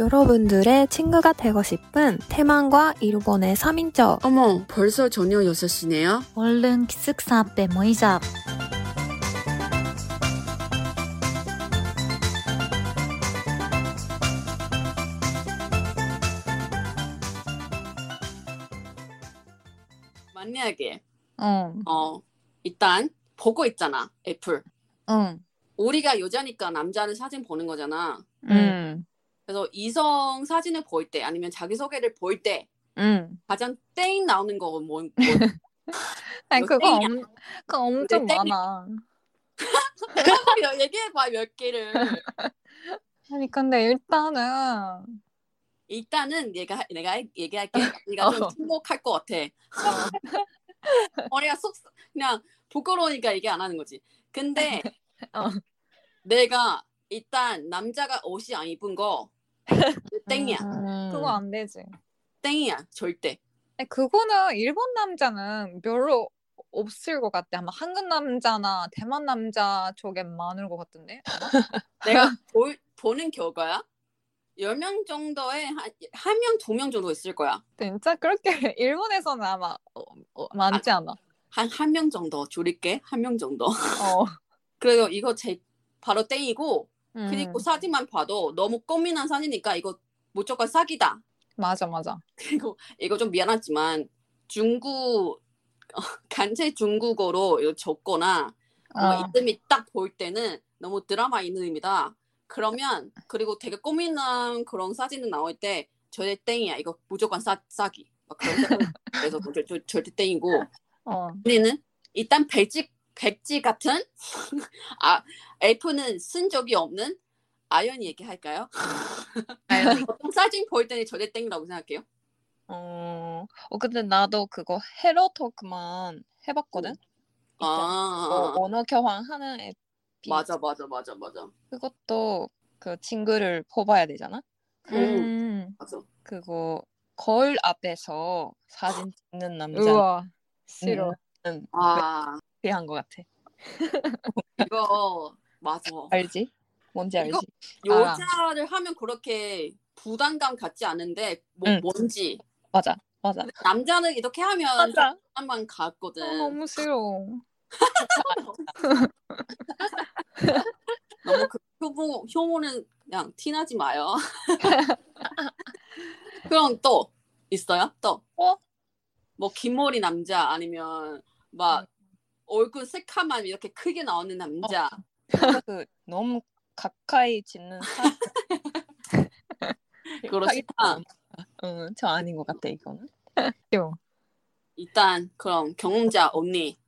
여러분들의 친구가 되고 싶은 태만과 일본의 3인조. 어머, 벌써 저녁 6시네요? 얼른 기숙사 앞에 모이자. 만약에 응, 어 일단 보고 있잖아 애플 응, 우리가 여자니까 남자는 사진 보는 거잖아 응, 그래서 이성 사진을 볼 때 아니면 자기소개를 볼때 응. 가장 땡 나오는 거 뭐, 뭐 아니, 이거 그거, 땡이야. 엄, 그거 엄청 땡이야. 많아. 얘기해봐 몇 개를 아니, 근데 일단은, 일단은 내가 내가 얘기할게 네가 좀 어. 침묵할 것 같아 머리가 쏙 그냥 부끄러우니까 얘기 안 하는 거지 근데 어. 내가 일단 남자가 옷이 안 입은 거 땡이야 음, 그거 안 되지. 땡이야 절대 아니, 그거는 일본 남자는 별로 없을 것 같아. 아마 한국 남자나 대만 남자 쪽에 많을 것 같은데. 내가 볼, 보는 결과야 10명 정도에 한 명, 두 명 정도 있을 거야. 진짜 그렇게 일본에서는 아마 어, 어, 많지 않아. 한 한 명 정도 줄일게. 한 명 정도. 어. 그래서 이거 제 바로 땡이고 음, 그리고 사진만 봐도 너무 꼬민한 사진이니까 이거 무조건 사기다. 맞아, 맞아. 그리고 이거 좀 미안하지만 중국 어, 간체 중국어로 이거 적거나 어, 어. 이름이 딱 볼 때는 너무 드라마 이름이다. 그러면 그리고 되게 꼬민한 그런 사진이 나올 때 절대 땡이야. 이거 무조건 싸, 싸기. 막 그런 거. 그래서 절, 절대 땡이고 어. 우리는 일단 백지 백지 같은 아 F는 쓴 적이 없는 아연이 얘기할까요? 보통 사진 볼 때는 절대 땡이라고 생각해요. 어, 어 근데 나도 그거 헤로토크만 해봤거든. 아 어, 언어 교환 하는 앱. 맞아 맞아 맞아 맞아. 그것도 그 친구를 뽑아야 되잖아. 음 음. 맞아. 그거 거울 앞에서 사진 찍는 남자 우와. 싫어. 는아 한 것 같아. 이거 맞아. 알지? 뭔지 알지? 여자를 하면 그렇게 부담감 갖지 않은데 뭐 응. 뭔지 맞아, 맞아, 남자는 이렇게 하면 맞아. 한만 갔거든. 아, 너무 싫어. 너무 그 효모 효모는 그냥 티나지 마요. 그럼 또 있어요? 또? 어? 뭐 긴 머리 남자 아니면 막 얼굴 새카만 이렇게 크게 나오는 남자. 그 너무 가까이 짓는 사진. 그렇다. 응, 저 아닌 것 같아 이거는. 일단 그럼 경험자 언니.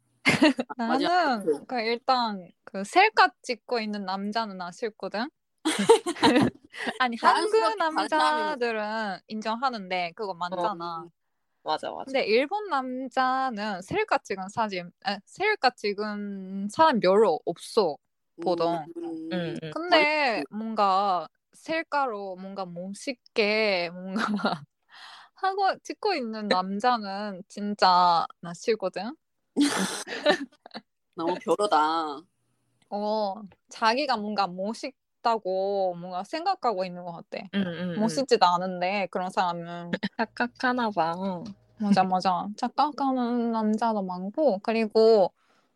맞아. 나는 그 일단 그 셀카 찍고 있는 남자는 나 싫거든. 아니 한국 남자들은 인정하는데 그거 많잖아. 맞아, 맞아. 근데 일본 남자는 셀카 찍은 사진, 아, 셀카 찍은 사람 별로 없어 보통. 음, 응, 응. 근데 뭔가 셀카로 뭔가 멋있게 뭔가 하고 찍고 있는 남자는 진짜 나 싫거든. 너무 별로다. 어, 자기가 뭔가 멋있 다고 뭔가 생각하고 있는 것 같아. 응, 응, 응. 멋있지도 않은데 그런 사람은 착각하나 봐. 맞아 맞아 착각하는 남자도 많고 그리고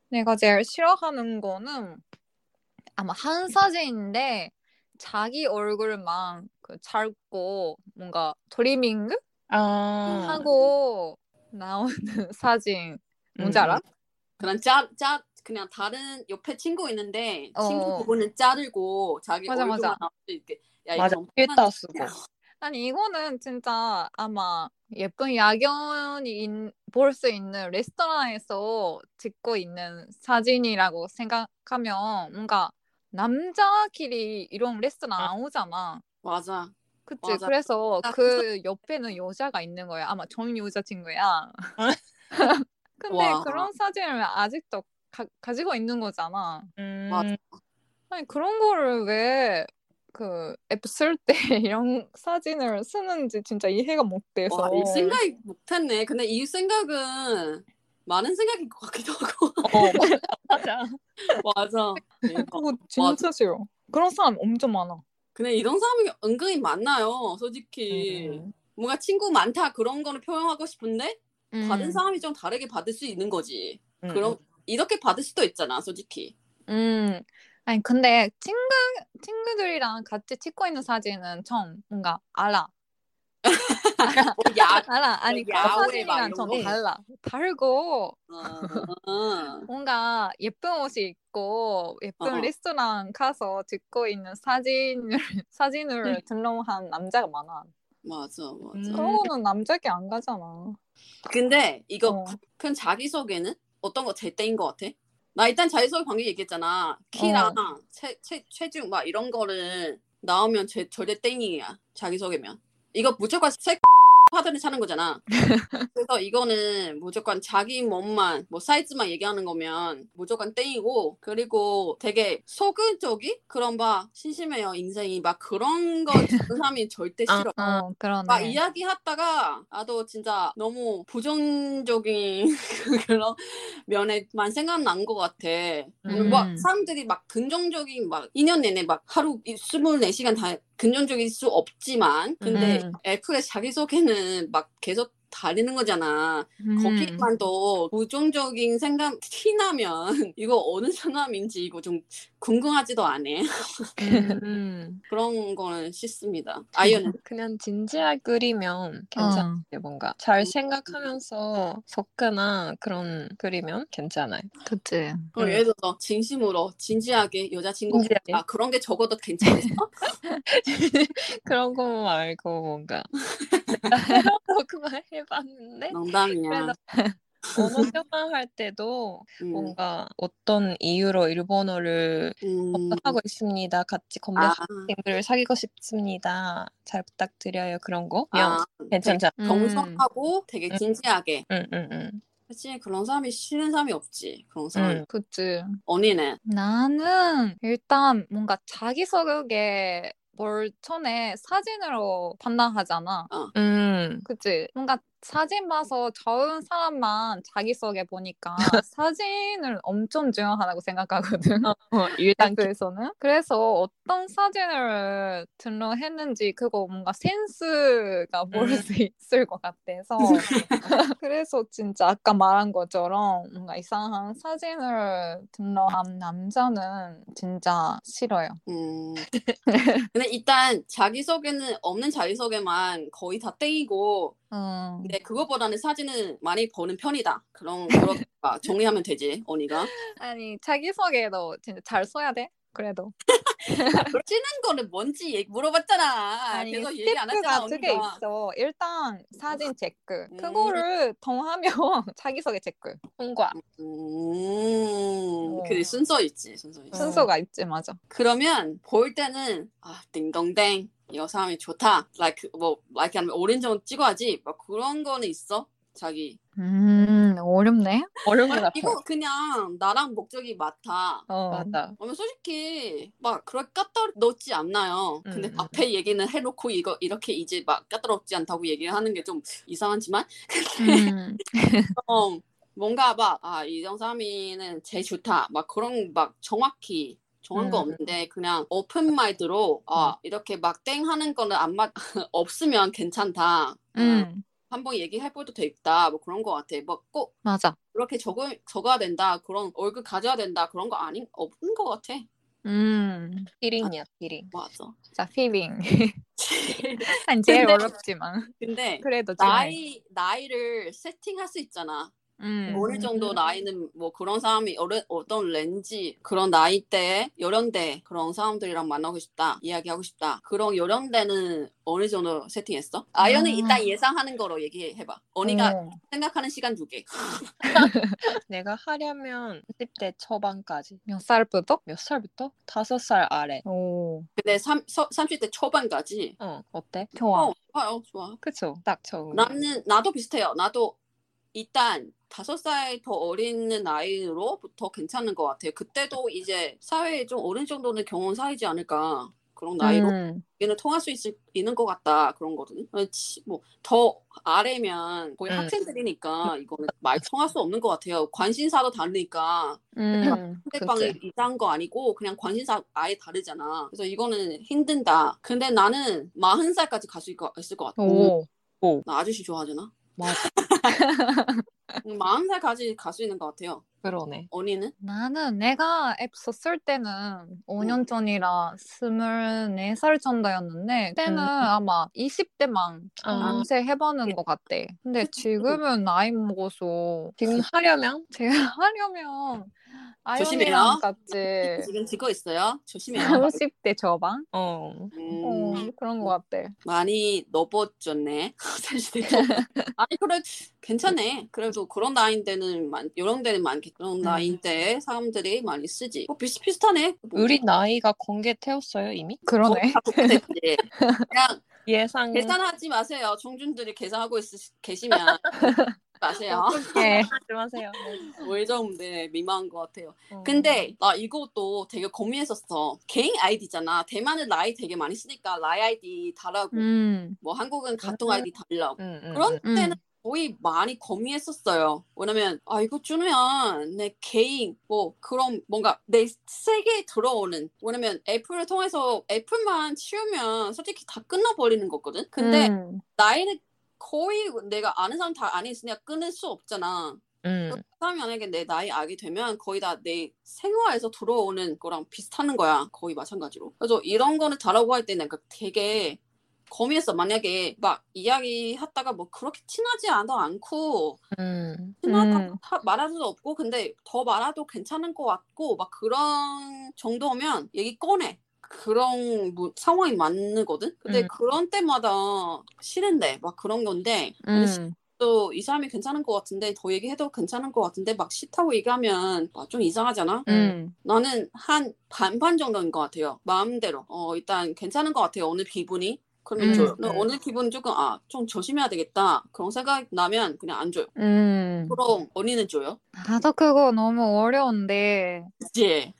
내가 제일 싫어하는 거는 아마 한 사진인데 자기 얼굴만 그 짧고 뭔가 트리밍 아, 하고 나오는 사진 뭔지 음, 알아? 그냥 짜, 짜, 그냥 다른 옆에 친구 있는데 어. 친구 부분은 자르고 자기 맞아, 얼굴만 맞아. 나올 때 이렇게 야 이거 맞아. 너무 필터 쓰고. 아니 이거는 진짜 아마 예쁜 야경이 볼 수 있는 레스토랑에서 찍고 있는 사진이라고 생각하면 뭔가 남자끼리 이런 레스토랑 안 오잖아. 맞아. 그치? 맞아. 그래서 나그 옆에는 여자가 있는 거야. 아마 전 여자친구야. 근데 와. 그런 사진을 아직도 가, 가지고 있는 거잖아. 음, 맞아. 아니 그런 거를 왜 그 앱 쓸 때 이런 사진을 쓰는지 진짜 이해가 못 돼서. 와, 이 생각이 못했네. 근데 이 생각은 많은 생각인 것 같기도 하고. 어, 맞아. 맞아. 그거 진짜 싫어. 그런 사람 엄청 많아. 근데 이런 사람이 은근히 많나요, 솔직히. 음. 뭔가 친구 많다 그런 거는 표현하고 싶은데 받은 음. 사람이 좀 다르게 받을 수 있는 거지. 음, 그럼 이렇게 받을 수도 있잖아, 솔직히. 음. 아니 근데 친구 친구들이랑 같이 찍고 있는 사진은 좀 뭔가 알아. 뭐 야, 알아. 아니 그막 사진이랑 좀 거? 달라. 다르고 어, 뭔가 예쁜 옷이 입고 예쁜 어. 레스토랑 가서 찍고 있는 사진을 사진을 등록한 남자가 많아. 맞아, 맞아. 음. 그런 거는 남자게 안 가잖아. 근데 이거 어. 그럼 자기소개는 어떤 거 제일 땡인 것 같아? 나 일단 자기소개 방금 얘기했잖아. 키랑 어. 체, 체, 체중 막 이런 거를 나오면 제, 절대 땡이야. 자기소개면. 이거 무조건 색 파드를 차는 거잖아. 그래서 이거는 무조건 자기 몸만 뭐 사이즈만 얘기하는 거면 무조건 땡이고 그리고 되게 소극적이 그런 막 심심해요 인생이 막 그런 거 듣는 사람이 절대 아, 싫어. 어 그러네. 막 이야기하다가 나도 진짜 너무 부정적인 그런 면에만 생각난 것 같아. 음. 막 사람들이 막 긍정적인 막 2년 내내 막 하루 24시간 다 긍정적일 수 없지만 근데 음. 애플의 자기소개는 막 계속 다니는 거잖아. 음. 거기만 더 부정적인 생각 티나면 이거 어느 사람인지 이거 좀 궁금하지도 않아. 음. 그런 거는 싫습니다. 아이언은 그냥 진지하게 그리면 괜찮아요. 뭔가 잘 생각하면서 섞거나 그런 그리면 괜찮아요. 그치. 그럼 음. 예를 들어서 진심으로 진지하게 여자친구 진지하게. 아 그런 게 적어도 괜찮겠어? 그런 거 말고 뭔가 그만 해봤는데 농담이야. 언어 교환할 때도 음. 뭔가 어떤 이유로 일본어를 음. 하고 있습니다. 같이 아, 건배 학생들을 사귀고 싶습니다. 잘 부탁드려요. 그런 거. 면 아, 괜찮잖아. 음. 정성하고 되게 음. 진지하게. 응, 응, 응. 그치 그런 사람이 싫은 사람이 없지. 그런 사람. 응. 그치. 언니는 나는 일단 뭔가 자기 소개 뭘 전에 사진으로 판단하잖아. 음. 그치? 뭔가 사진 봐서 좋은 사람만 자기소개 보니까 사진을 엄청 중요하다고 생각하거든. 어, 일단 에서는 그래서 어떤 사진을 등록했는지 그거 뭔가 센스가 모를 음. 수 있을 것 같아서 그래서 진짜 아까 말한 것처럼 뭔가 이상한 사진을 등록한 남자는 진짜 싫어요. 음. 근데 일단 자기 소개는 없는 자기 소개만 거의 다 땡이고 음. 근데 그거보다는 사진은 많이 보는 편이다. 그런 그렇게 정리하면 되지 언니가. 아니 자기 소개도 진짜 잘 써야 돼. 그래도 쓰는 거는 뭔지 얘기 물어봤잖아. 아니 계속 얘기 안 언니가. 있어. 일단 사진 체크. 음. 그거를 통하면 자기소개 체크. 통과. 음, 어. 그 순서 있지, 순서 있지. 순서가 있지 맞아. 그러면 볼 때는 아 띵동댕 이 사람이 좋다. like 뭐 like 하면 오렌지 찍어야지. 막 그런 거는 있어. 자기. 음 어렵네. 어려운 것 같아. 이거 그냥 나랑 목적이 맞다. 어. 맞아. 그러면 솔직히 막 그렇게 까다롭지 않나요. 근데 음, 음. 앞에 얘기는 해놓고 이거 이렇게 이제 막 까다롭지 않다고 얘기를 하는 게 좀 이상하지만 음. 어, 뭔가 막아 이정 사람이는 제일 좋다. 막 그런 막 정확히 정한 거 음. 없는데 그냥 오픈 마이드로 아 이렇게 막 땡 하는 거는 안 맞 없으면 괜찮다. 어, 음. 한번 얘기해봐도 되겠다. 뭐 그런 거 같아. 뭐꼭 맞아. 그렇게 적어 적어야 된다. 그런 얼굴 가져야 된다. 그런 거 아닌 없는 거 같아. 음. 피링이야, 피링. 맞아. 자 피빙. 한 제일 근데- 어렵지만 근데 그래도. 나이 나이를 세팅할 수 있잖아. 음. 어느 정도 나이는 뭐 그런 사람이 어느, 어떤 렌지 그런 나이대 연령대 그런 사람들이랑 만나고 싶다 이야기하고 싶다 그런 연령대는 어느 정도 세팅했어? 아연은 아. 일단 예상하는 거로 얘기해봐 언니가 어. 생각하는 시간 두개 내가 하려면 10대 초반까지. 몇 살부터? 몇 살부터? 다섯 살 아래. 오. 근데 3, 30대 초반까지 어, 어때? 좋아. 어 좋아요 좋아 그쵸? 딱 좋은. 나는 나도 비슷해요 나도 일단 다섯 살 더 어린 나이로부터 괜찮은 것 같아요 그때도 이제 사회에 좀 어느 정도는 경험 사이지 않을까 그런 나이로 음. 얘는 통할 수 있을, 있는 것 같다 그런 거거든. 뭐더 아래면 거의 음. 학생들이니까 이거는 말 통할 수 없는 것 같아요. 관심사도 다르니까 음. 상대방이. 이상한 거 아니고 그냥 관심사 아예 다르잖아. 그래서 이거는 힘든다. 근데 나는 마흔 살까지 갈 수 있을 것 같아. 오. 나 아저씨 좋아하잖아. 맞아. 마흔 살까지 갈 수 있는 것 같아요. 그러네. 언니는? 나는 내가 앱 썼을 때는 5년 전이라 24살 정도였는데 그때는 음. 아마 20대만 아. 검색해보는 것 같대. 근데 지금은 나이 먹어서 지금 하려면 제가 하려면 조심해요. 같이 지금 듣고 있어요. 조심해요. 30대 저반? 어 음, 어, 그런 것 같대. 많이 넘어졌네. 사실 아니 그래 괜찮네. 그래도 그런 나이인데는 많, 이런 데는 많겠. 그런 음. 나이인데 사람들이 많이 쓰지. 뭐 비슷비슷하네. 뭐, 우리 나이가 공개 태웠어요 이미? 그러네. 다 그렇겠지. 그냥 예상 계산하지 마세요. 청중들이 계산하고 있, 계시면 마세요. 네. 하지 마세요. 왜 정도인데 민망한 것 같아요. 어. 근데 나 이것도 되게 고민했었어. 개인 아이디잖아. 대만은 라이 되게 많이 쓰니까 라이 아이디 달라고. 음. 뭐 한국은 같은 음. 아이디 달라고. 응, 응, 그런 음. 때는 거의 많이 고민했었어요. 왜냐면 아 이거 주면 내 개인 뭐 그런 뭔가 내 세계에 들어오는 왜냐면 애플을 통해서 애플만 치우면 솔직히 다 끝나버리는 거거든. 근데 음. 나이는 거의 내가 아는 사람 다 안에 있으니까 끊을 수 없잖아. 응. 그 사람이 만약에 내 나이 알게 되면 거의 다 내 생활에서 들어오는 거랑 비슷하는 거야. 거의 마찬가지로. 그래서 이런 거는 잘하고 할 때 내가 되게 고민했어. 만약에 막 이야기하다가 뭐 그렇게 친하지 않아 않고 응. 친하다 음. 하- 말할 수도 없고 근데 더 말아도 괜찮은 것 같고 막 그런 정도면 얘기 꺼내. 그런 뭐 상황이 맞거든. 근데 음. 그런 때마다 싫은데 막 그런 건데 음. 또이 사람이 괜찮은 것 같은데 더 얘기해도 괜찮은 것 같은데 막 싫다고 얘기하면 아, 좀 이상하잖아. 음. 나는 한 반반 정도인 것 같아요. 마음대로. 어 일단 괜찮은 것 같아요. 오늘 기분이. 그러면 음. 줘요. 음. 오늘 기분 조금 아 좀 조심해야 되겠다. 그런 생각 나면 그냥 안 줘요. 음. 그럼 언니는 줘요? 나도 그거 너무 어려운데 그치?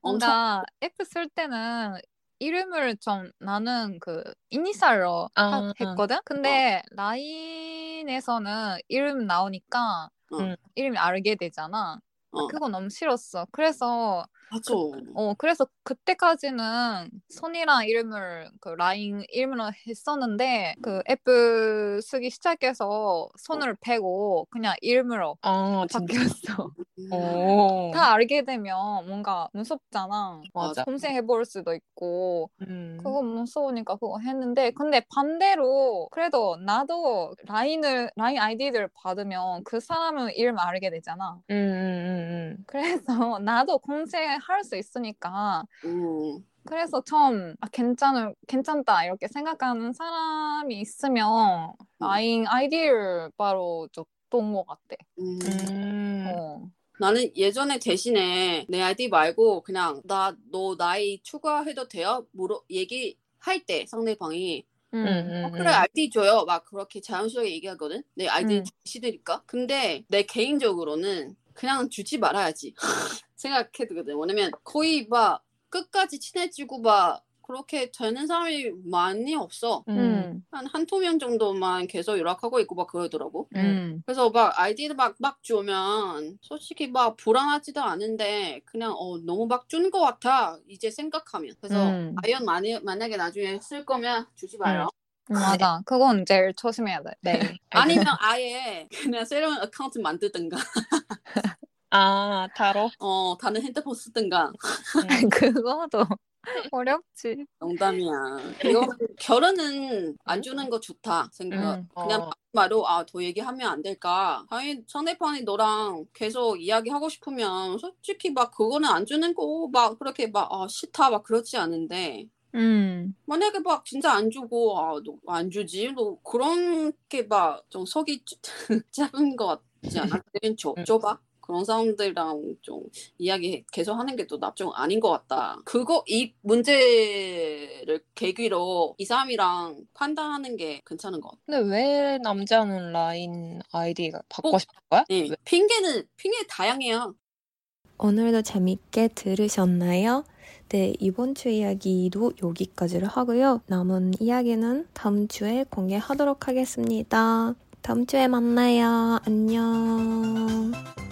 엄청 뭔가 앱쓸 때는 이름을 좀 나는 그 이니셜로 아. 하- 했거든. 근데 라인에서는 이름 나오니까 어. 음. 이름 알게 되잖아. 어. 그거 너무 싫었어. 그래서 맞아. 어 그래서 그때까지는 손이랑 이름을 그 라인 이름으로 했었는데 그 앱 쓰기 시작해서 손을 빼고 그냥 이름으로 아. 바뀌었어. 오. 다 알게 되면 뭔가 무섭잖아. 맞아. 검색해볼 수도 있고 음. 그거 무서우니까 그거 했는데 근데 반대로 그래도 나도 라인을 라인 아이디를 받으면 그 사람은 이름 알게 되잖아. 음, 음, 음, 그래서 나도 검색할 수 있으니까 음. 그래서 좀 아, 괜찮을 괜찮다 이렇게 생각하는 사람이 있으면 라인 아이디를 바로 줬던 것 같아. 음. 음. 음. 어. 나는 예전에 대신에 내 아이디 말고 그냥 나 너 나이 추가해도 돼요? 물어 얘기할 때 상대방이 음. 음, 어, 음, 그래 아이디 줘요 막 그렇게 자연스럽게 얘기하거든 내 아이디 음. 주시드니까 근데 내 개인적으로는 그냥 주지 말아야지 생각해두거든 왜냐면 거의 막 끝까지 친해지고 막 그렇게 되는 사람이 많이 없어 음. 음. 한 한두 명 정도만 계속 연락하고 있고 막 그러더라고 음. 그래서 막 아이디를 막, 막 주면 솔직히 막 불안하지도 않은데 그냥 어, 너무 막 주는 것 같아 이제 생각하면 그래서 음. 아이언 만약, 만약에 나중에 쓸 거면 주지 마요 음, 맞아. 그건 제일 조심해야 돼. 네. 아니면 아예 그냥 새로운 account 만들든가 아, 따로? 어 다른 핸드폰 쓰든가 음. 그거도 어렵지. 농담이야 이거 결혼은 안 주는 거 좋다 생각 음. 그냥 어. 말로 아 더 얘기하면 안 될까 당연히 상대방이 너랑 계속 이야기하고 싶으면 솔직히 막 그거는 안 주는 거 막 그렇게 막 아, 싫다 막 그렇지 않은데 음. 만약에 막 진짜 안 주고 아너안 주지 너 그런 게 막 좀 속이 짧은 것 같지 않아? 음. 줘봐 그런 사람들이랑 좀 이야기 계속 하는 게또 나중 아닌 것 같다. 그거 이 문제를 계기로 이 사람이랑 판단하는 게 괜찮은 것 같아. 근데 왜 남자는 라인 아이디가 받고 어? 싶은 거야? 네, 왜? 핑계는 핑계 다양해요. 오늘도 재밌게 들으셨나요? 네, 이번 주 이야기도 여기까지를 하고요. 남은 이야기는 다음 주에 공개하도록 하겠습니다. 다음 주에 만나요. 안녕.